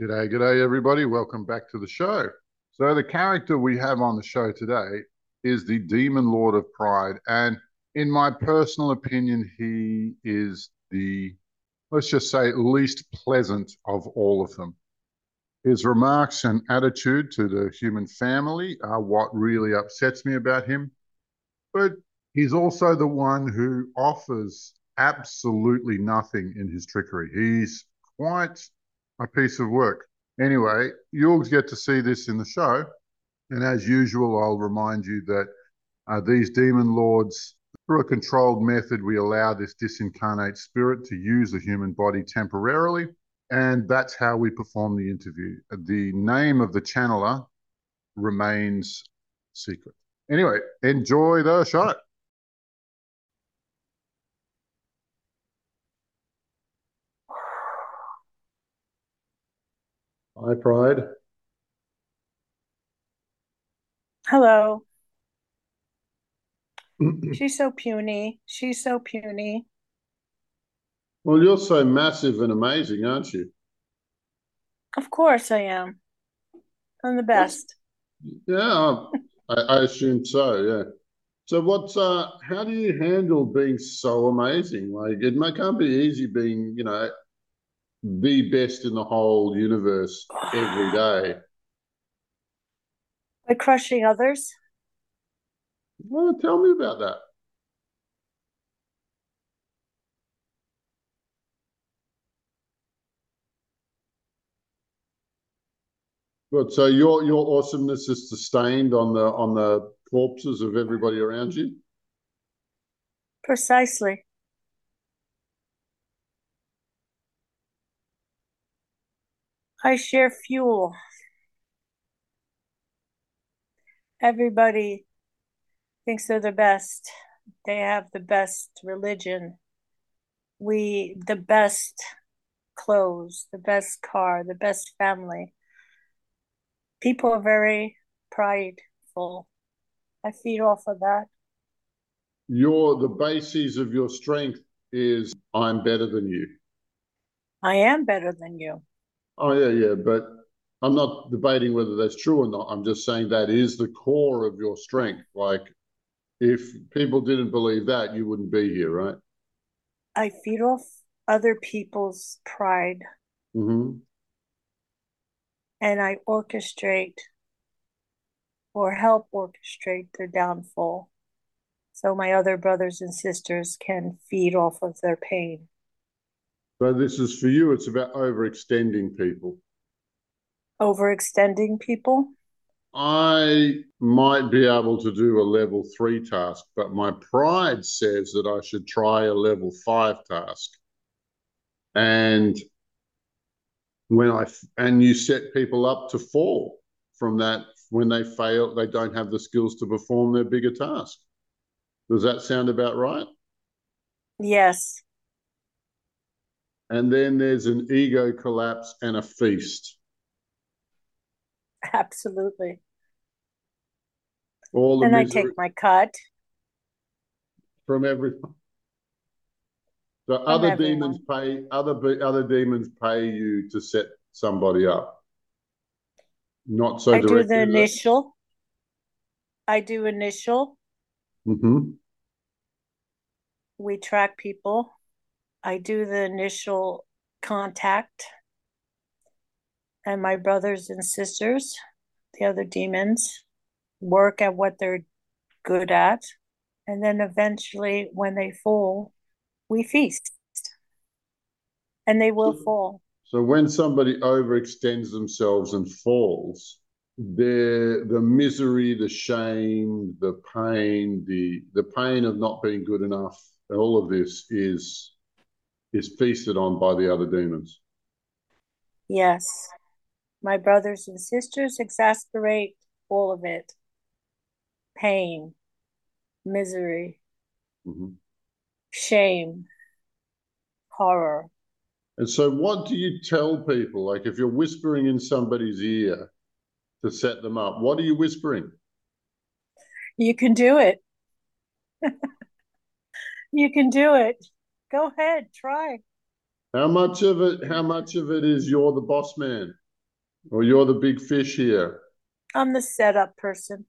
G'day, g'day, everybody. Welcome back to the show. So, the character we have on the show today is the Demon Lord of Pride. And in my personal opinion, he is the, let's just say, least pleasant of all of them. His remarks and attitude to the human family are what really upsets me about him. But he's also the one who offers absolutely nothing in his trickery. He's quite a piece of work. Anyway, you'll get to see this in the show. And as usual, I'll remind you that uh, these demon lords, through a controlled method, we allow this disincarnate spirit to use the human body temporarily. And that's how we perform the interview. The name of the channeler remains secret. Anyway, enjoy the show. Hi, Pride. Hello. She's so puny. She's so puny. Well, you're so massive and amazing, aren't you? Of course I am. I'm the best. Yeah, I, I assume so. Yeah. So, what's uh? How do you handle being so amazing? Like, it can't be easy being, you know, the best in the whole universe every day. By crushing others. Well, tell me about that. But so your your awesomeness is sustained on the on the corpses of everybody around you. Precisely. I share fuel. Everybody thinks they're the best. They have the best religion. We, the best clothes, the best car, the best family. People are very prideful. I feed off of that. Your the basis of your strength is I'm better than you. I am better than you. Oh yeah, yeah, but I'm not debating whether that's true or not. I'm just saying that is the core of your strength. Like, if people didn't believe that, you wouldn't be here, right? I feed off other people's pride. Mm-hmm. And I orchestrate or help orchestrate their downfall so my other brothers and sisters can feed off of their pain. So this is for you, it's about overextending people. Overextending people? I might be able to do a level three task, but my pride says that I should try a level five task. And when I and you set people up to fall from that when they fail, they don't have the skills to perform their bigger task. Does that sound about right? Yes. And then there's an ego collapse and a feast. Absolutely. All the and I take my cut from everyone. So from other everyone. demons pay other other demons pay you to set somebody up. Not so. I do the initial. I do initial. Mm-hmm. We track people. I do the initial contact, and my brothers and sisters, the other demons, work at what they're good at. And then eventually, when they fall, we feast. And they will fall. So when somebody overextends themselves and falls, the the misery, the shame, the pain, the the pain of not being good enough, all of this is is feasted on by the other demons. Yes. My brothers and sisters exasperate all of it pain, misery, mm-hmm. shame, horror. And so, what do you tell people? Like, if you're whispering in somebody's ear to set them up, what are you whispering? You can do it. you can do it. Go ahead, try. How much of it? How much of it is you're the boss man? or you're the big fish here. I'm the setup person.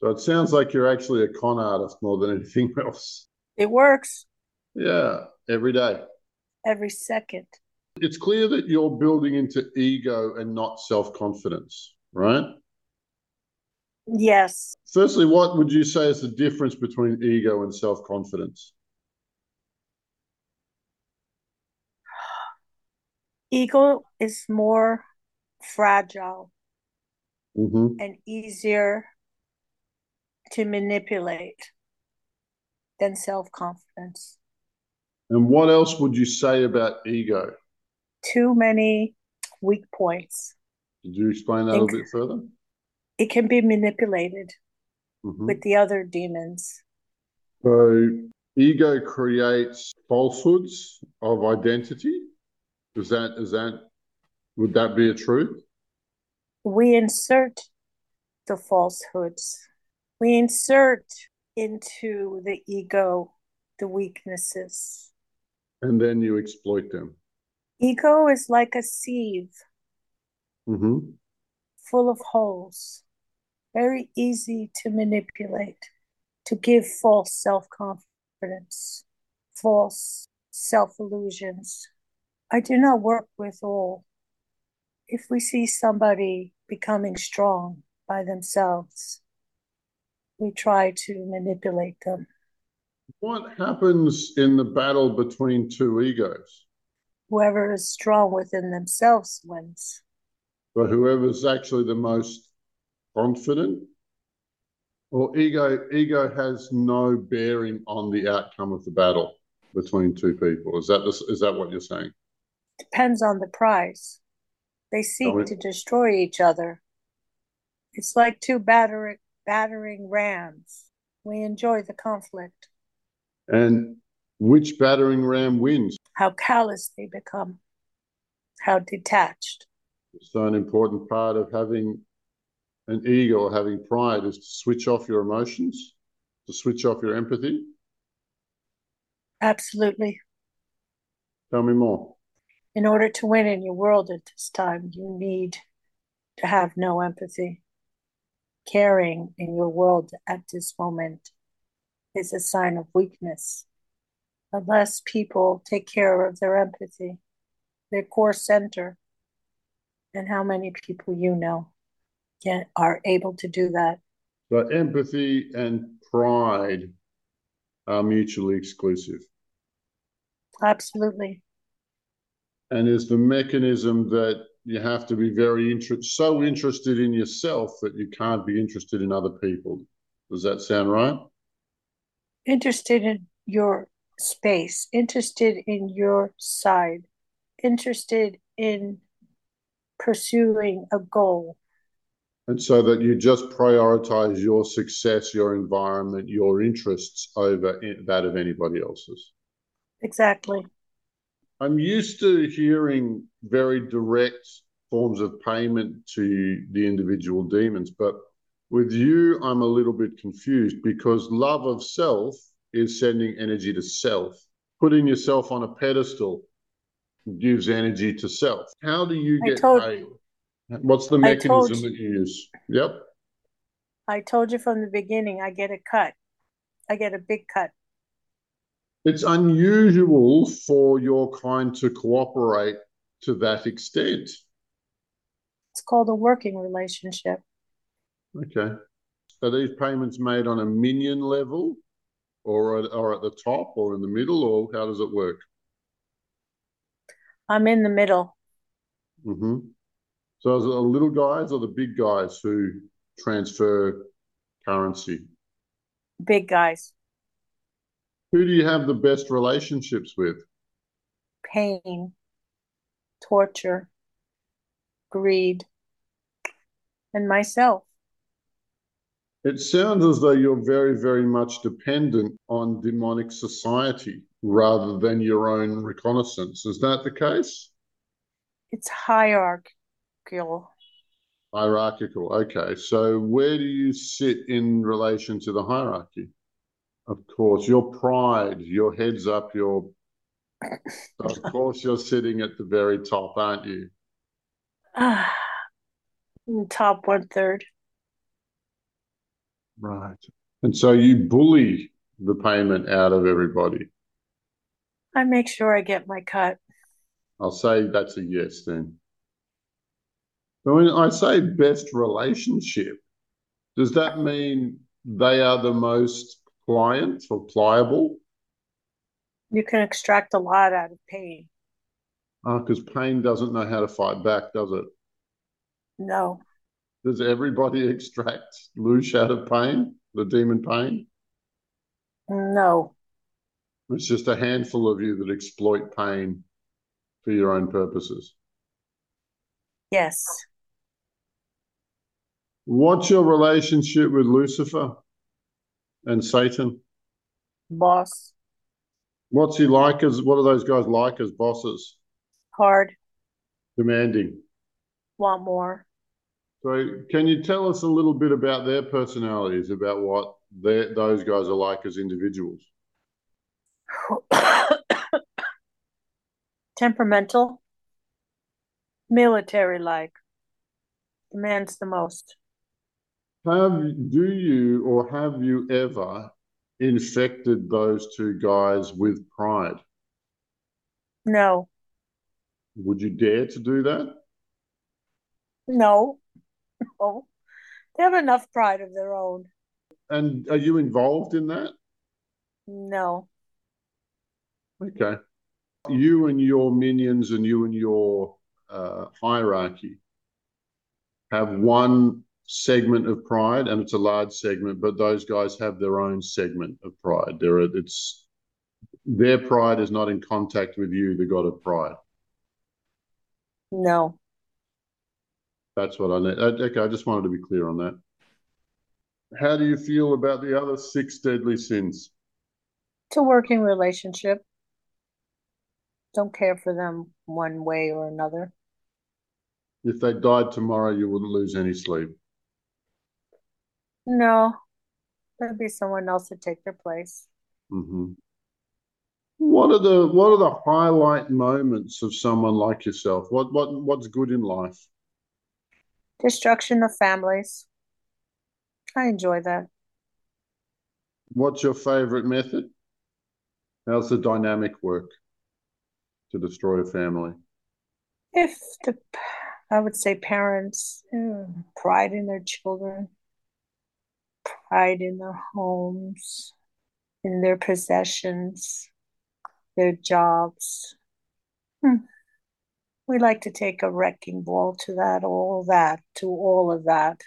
So it sounds like you're actually a con artist more than anything else. It works Yeah, every day. every second. It's clear that you're building into ego and not self confidence, right? Yes. Firstly, what would you say is the difference between ego and self confidence? Ego is more fragile hmm and easier to manipulate than self confidence. And what else would you say about ego? Too many weak points. Could you explain that a Think- bit further? It can be manipulated Mhm. with the other demons. So, ego creates falsehoods of identity. Is that is that would that be a truth? We insert the falsehoods, we insert into the ego the weaknesses. And then you exploit them. Ego is like a sieve hmm full of holes, very easy to manipulate, to give false self confidence, false self illusions. I do not work with all. If we see somebody becoming strong by themselves, we try to manipulate them. What happens in the battle between two egos? Whoever is strong within themselves wins. But whoever's actually the most confident, or ego ego has no bearing on the outcome of the battle between two people. Is that the, is that what you're saying? Depends on the prize. They seek me- to destroy each other. It's like two battering, battering rams. We enjoy the conflict, And which battering ram wins? how callous they become, how detached. So an important part of having an ego or having pride is to switch off your emotions, to switch off your empathy. Absolutely. Tell me more. In order to win in your world at this time, you need to have no empathy. Caring in your world at this moment is a sign of weakness. Unless people take care of their empathy, their core center, and how many people you know can, are able to do that. So empathy and pride are mutually exclusive. Absolutely. And is the mechanism that you have to be very inter- so interested in yourself that you can't be interested in other people. Does that sound right? Interested in your space, interested in your side, interested in pursuing a goal. And so that you just prioritize your success, your environment, your interests over that of anybody else's. Exactly. I'm used to hearing very direct forms of payment to the individual demons, but with you, I'm a little bit confused because love of self is sending energy to self. Putting yourself on a pedestal gives energy to self. How do you get paid? What's the mechanism that you use? Yep. I told you from the beginning, I get a cut. I get a big cut. It's unusual for your kind to cooperate to that extent. It's called a working relationship. Okay. Are these payments made on a minion level or at, or at the top or in the middle or how does it work? I'm in the middle. Mm-hmm. So is it the little guys or the big guys who transfer currency? Big guys. Who do you have the best relationships with? Pain, torture, greed, and myself. It sounds as though you're very, very much dependent on demonic society rather than your own reconnaissance. Is that the case? It's hierarchical. Hierarchical. Okay. So where do you sit in relation to the hierarchy? Of course, your pride, your heads up, your. Of course, you're sitting at the very top, aren't you? Ah, Top one third. Right. And so you bully the payment out of everybody. I make sure I get my cut. I'll say that's a yes then. So when I say best relationship, does that mean they are the most pliant or pliable? You can extract a lot out of pain. Ah, because uh, pain doesn't know how to fight back, does it? No. Does everybody extract loosh out of pain, the demon pain? No. It's just a handful of you that exploit pain for your own purposes. Yes. What's your relationship with Lucifer and Satan? Boss. What's he like as what are those guys like as bosses? Hard. Demanding. Want more. So can you tell us a little bit about their personalities, about what those guys are like as individuals? Temperamental, military like, demands the most. Have do you or have you ever infected those two guys with pride? No. Would you dare to do that? No. Oh, they have enough pride of their own. And are you involved in that? No. Okay. You and your minions and you and your uh, hierarchy have one segment of pride, and it's a large segment, but those guys have their own segment of pride. There, it's their pride is not in contact with you, the god of pride. No. That's what I need. Uh, okay, I just wanted to be clear on that. How do you feel about the other six deadly sins? It's a working relationship. Don't care for them one way or another. If they died tomorrow, you wouldn't lose any sleep. No, there'd be someone else to take their place. Mm-hmm. What are the what are the highlight moments of someone like yourself? What what what's good in life? Destruction of families. I enjoy that. What's your favorite method? How's the dynamic work to destroy a family? If the, I would say parents pride in their children, pride in their homes, in their possessions, their jobs. Hmm. We like to take a wrecking ball to that, all that, to all of that.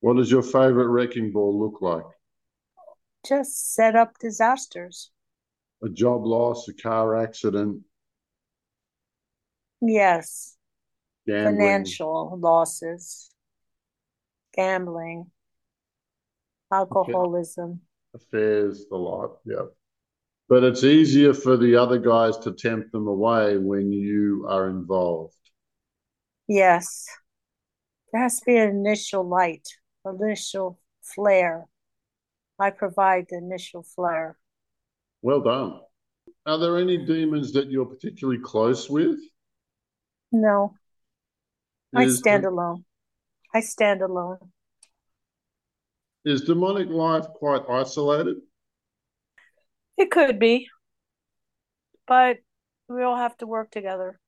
What does your favorite wrecking ball look like? Just set up disasters. A job loss, a car accident. Yes. Gambling. Financial losses. Gambling. Alcoholism. Affairs, the lot. Yeah. But it's easier for the other guys to tempt them away when you are involved. Yes. There has to be an initial light initial flare. I provide the initial flare. Well done. Are there any demons that you're particularly close with? No. Is I stand alone. I stand alone. Is demonic life quite isolated? It could be. But we all have to work together.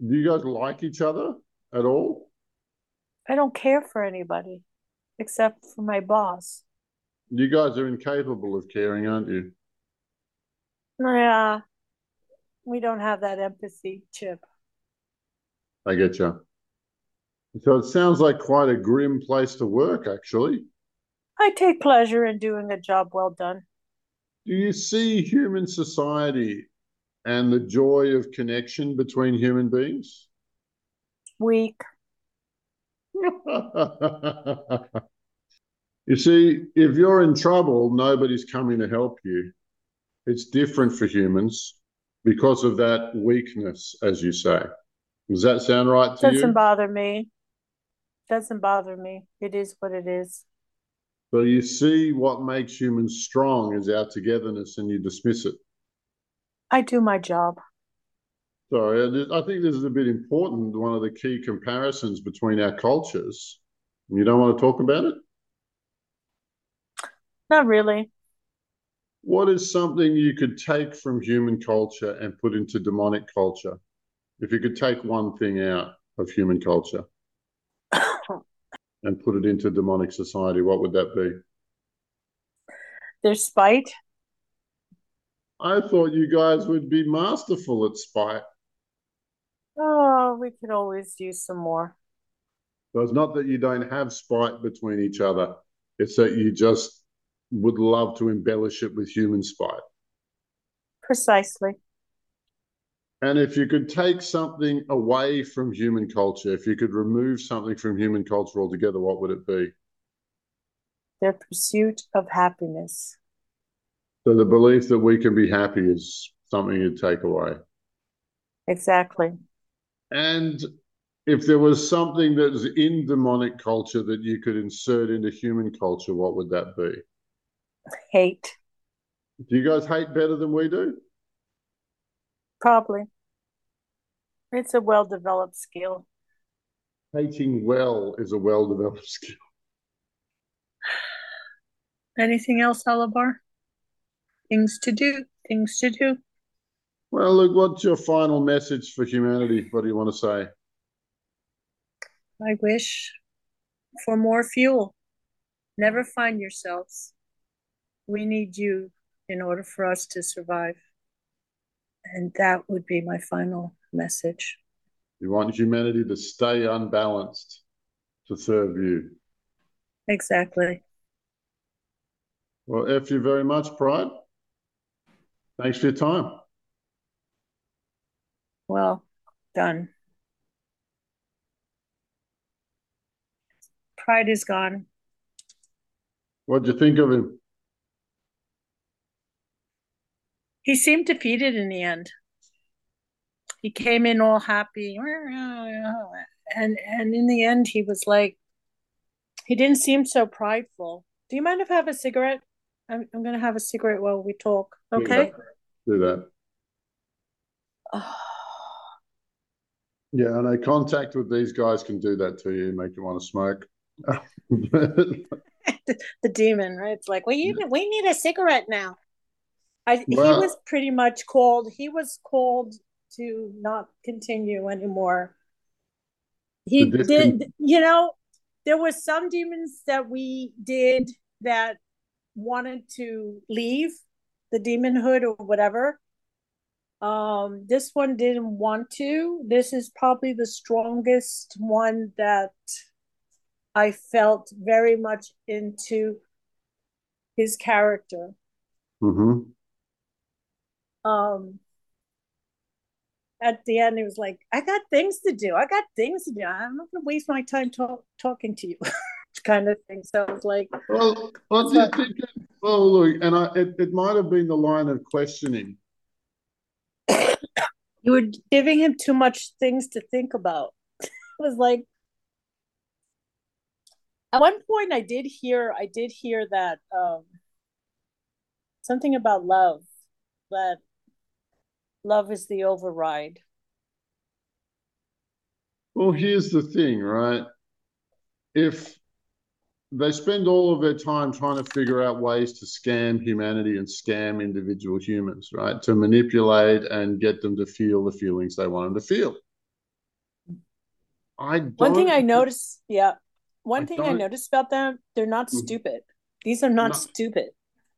Do you guys like each other at all? I don't care for anybody except for my boss. You guys are incapable of caring, aren't you? Yeah. We don't have that empathy chip. I get you. So it sounds like quite a grim place to work, actually. I take pleasure in doing a job well done. Do you see human society and the joy of connection between human beings? Weak. you see, if you're in trouble, nobody's coming to help you. It's different for humans because of that weakness, as you say. Does that sound right to Doesn't you? Doesn't bother me. Doesn't bother me. It is what it is. So you see what makes humans strong is our togetherness and you dismiss it. I do my job. Sorry, I think this is a bit important. One of the key comparisons between our cultures. You don't want to talk about it? Not really. What is something you could take from human culture and put into demonic culture? If you could take one thing out of human culture and put it into demonic society, what would that be? There's spite. I thought you guys would be masterful at spite. Oh, we could always use some more. So it's not that you don't have spite between each other, it's that you just would love to embellish it with human spite. Precisely. And if you could take something away from human culture, if you could remove something from human culture altogether, what would it be? Their pursuit of happiness. So the belief that we can be happy is something you'd take away. Exactly. And if there was something that was in demonic culture that you could insert into human culture, what would that be? Hate. Do you guys hate better than we do? Probably. It's a well developed skill. Hating well is a well developed skill. Anything else, Alabar? Things to do, things to do. Well, look, what's your final message for humanity? What do you want to say? I wish for more fuel. Never find yourselves. We need you in order for us to survive. And that would be my final message. You want humanity to stay unbalanced to serve you. Exactly. Well, F you very much, Pride. Thanks for your time. Well done. Pride is gone. What'd you think of him? He seemed defeated in the end. He came in all happy, and and in the end, he was like, he didn't seem so prideful. Do you mind if I have a cigarette? I'm I'm gonna have a cigarette while we talk. Okay. Do that. yeah, I know contact with these guys can do that to you, make you want to smoke. the, the demon, right? It's like, well, you we need a cigarette now. I well, he was pretty much called. He was called to not continue anymore. He did, you know, there were some demons that we did that wanted to leave the demonhood or whatever. Um, this one didn't want to. This is probably the strongest one that I felt very much into his character. Mm-hmm um at the end he was like i got things to do. I got things to do. I'm not gonna waste my time talk, talking to you. Kind of thing. So i was like well think well look and i it, it might have been the line of questioning. You were giving him too much things to think about. It was like at one point i did hear i did hear that um something about love that love is the override. Well, here's the thing, right? If they spend all of their time trying to figure out ways to scam humanity and scam individual humans, right? To manipulate and get them to feel the feelings they want them to feel. I one thing I noticed, yeah, one I thing I noticed about them, they're not mm-hmm. stupid. These are not no, stupid.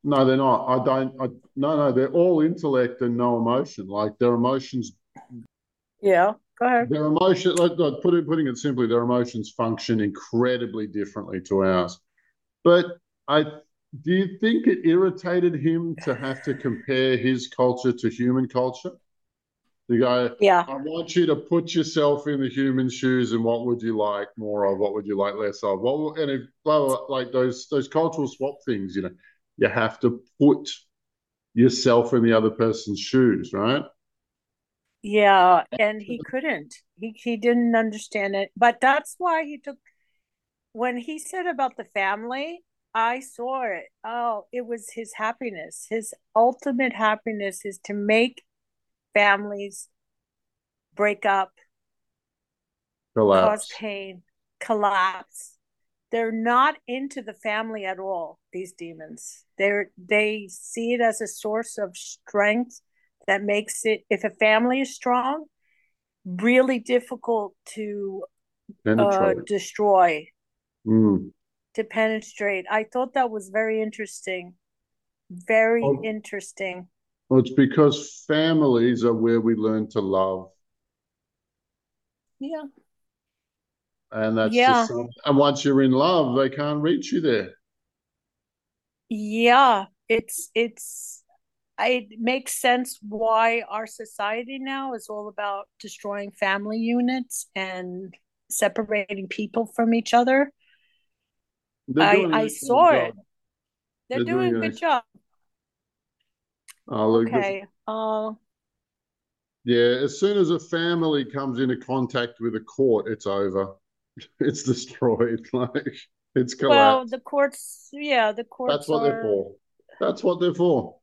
No, they're not. I don't. I, no, no, they're all intellect and no emotion. Like their emotions. Yeah, go ahead. Their emotion, like, like put it, putting it simply, their emotions function incredibly differently to ours. But I do you think it irritated him to have to compare his culture to human culture? To go, yeah, I want you to put yourself in the human shoes, and what would you like more of? What would you like less of? What and if like those those cultural swap things, you know, you have to put yourself in the other person's shoes, right? Yeah, and he couldn't. He he didn't understand it. But that's why he took when he said about the family, I saw it. Oh, it was his happiness. His ultimate happiness is to make families break up, Collapse. cause pain, collapse. They're not into the family at all, these demons. They're they see it as a source of strength that makes it if a family is strong, really difficult to uh, destroy. Mm. To penetrate. I thought that was very interesting. Very oh. interesting. Well, it's because families are where we learn to love. Yeah. And that's yeah. just and once you're in love, they can't reach you there. Yeah, it's it's it makes sense why our society now is all about destroying family units and separating people from each other. I I saw it. They're, They're doing, doing, a good job. Oh, look, okay. Uh, yeah, as soon as a family comes into contact with a court, it's over. It's destroyed. Like it's collapsed. Well, the courts, yeah, the courts. That's what are... they're for. That's what they're for.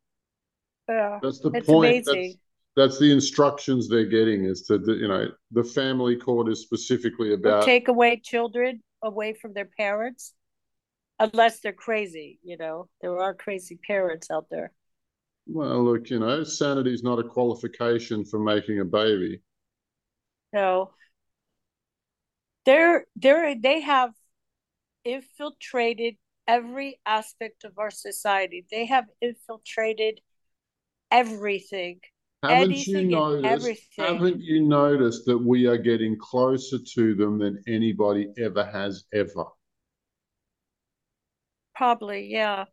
Yeah, that's the it's point. Amazing. That's, that's the instructions they're getting is to you know the family court is specifically about take away children away from their parents, unless they're crazy. You know, there are crazy parents out there. Well, look, you know, sanity is not a qualification for making a baby. No. They're they're they have infiltrated every aspect of our society. They have infiltrated everything. Haven't you noticed? Everything. Haven't you noticed that we are getting closer to them than anybody ever has ever? Probably, yeah.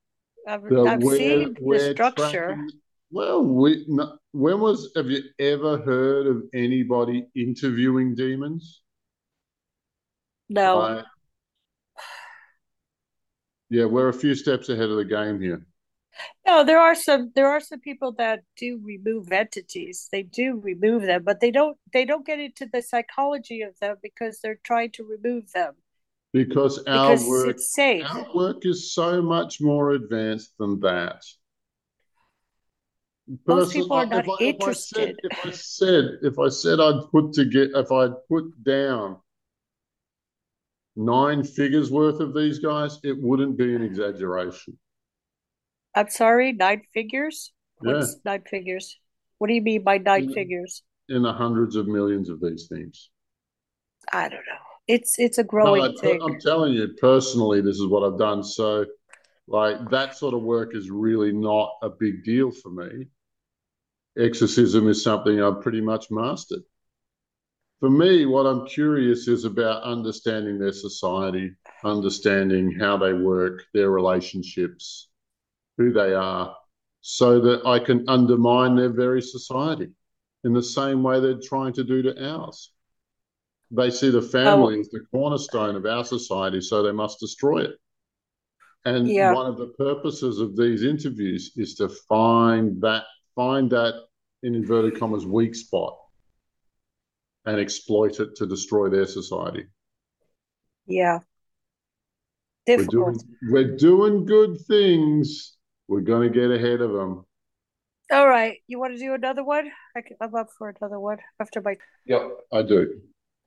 I've, I've seen the structure. Tracking, well, we, no, when was have you ever heard of anybody interviewing demons? No. Uh, yeah, we're a few steps ahead of the game here. No, there are some there are some people that do remove entities. They do remove them, but they don't they don't get into the psychology of them because they're trying to remove them. Because our because work our work is so much more advanced than that. Most people are not if I, interested. If I, said, if I said if I said I'd put to get if I'd put down nine figures worth of these guys, it wouldn't be an exaggeration. I'm sorry, nine figures? What's yeah. nine figures? What do you mean by nine in, figures? In the hundreds of millions of these things. I don't know. It's it's a growing no, thing. I'm telling you, personally, this is what I've done. So, like that sort of work is really not a big deal for me. Exorcism is something I've pretty much mastered for me, what I'm curious is about understanding their society, understanding how they work, their relationships, who they are, so that I can undermine their very society in the same way they're trying to do to ours. They see the family oh. as the cornerstone of our society, so they must destroy it. And yeah. one of the purposes of these interviews is to find that find that in inverted commas weak spot and exploit it to destroy their society. Yeah. Difficult. We're doing, we're doing good things. We're going to get ahead of them. All right. You want to do another one? I am up for another one after my. Yep, I do.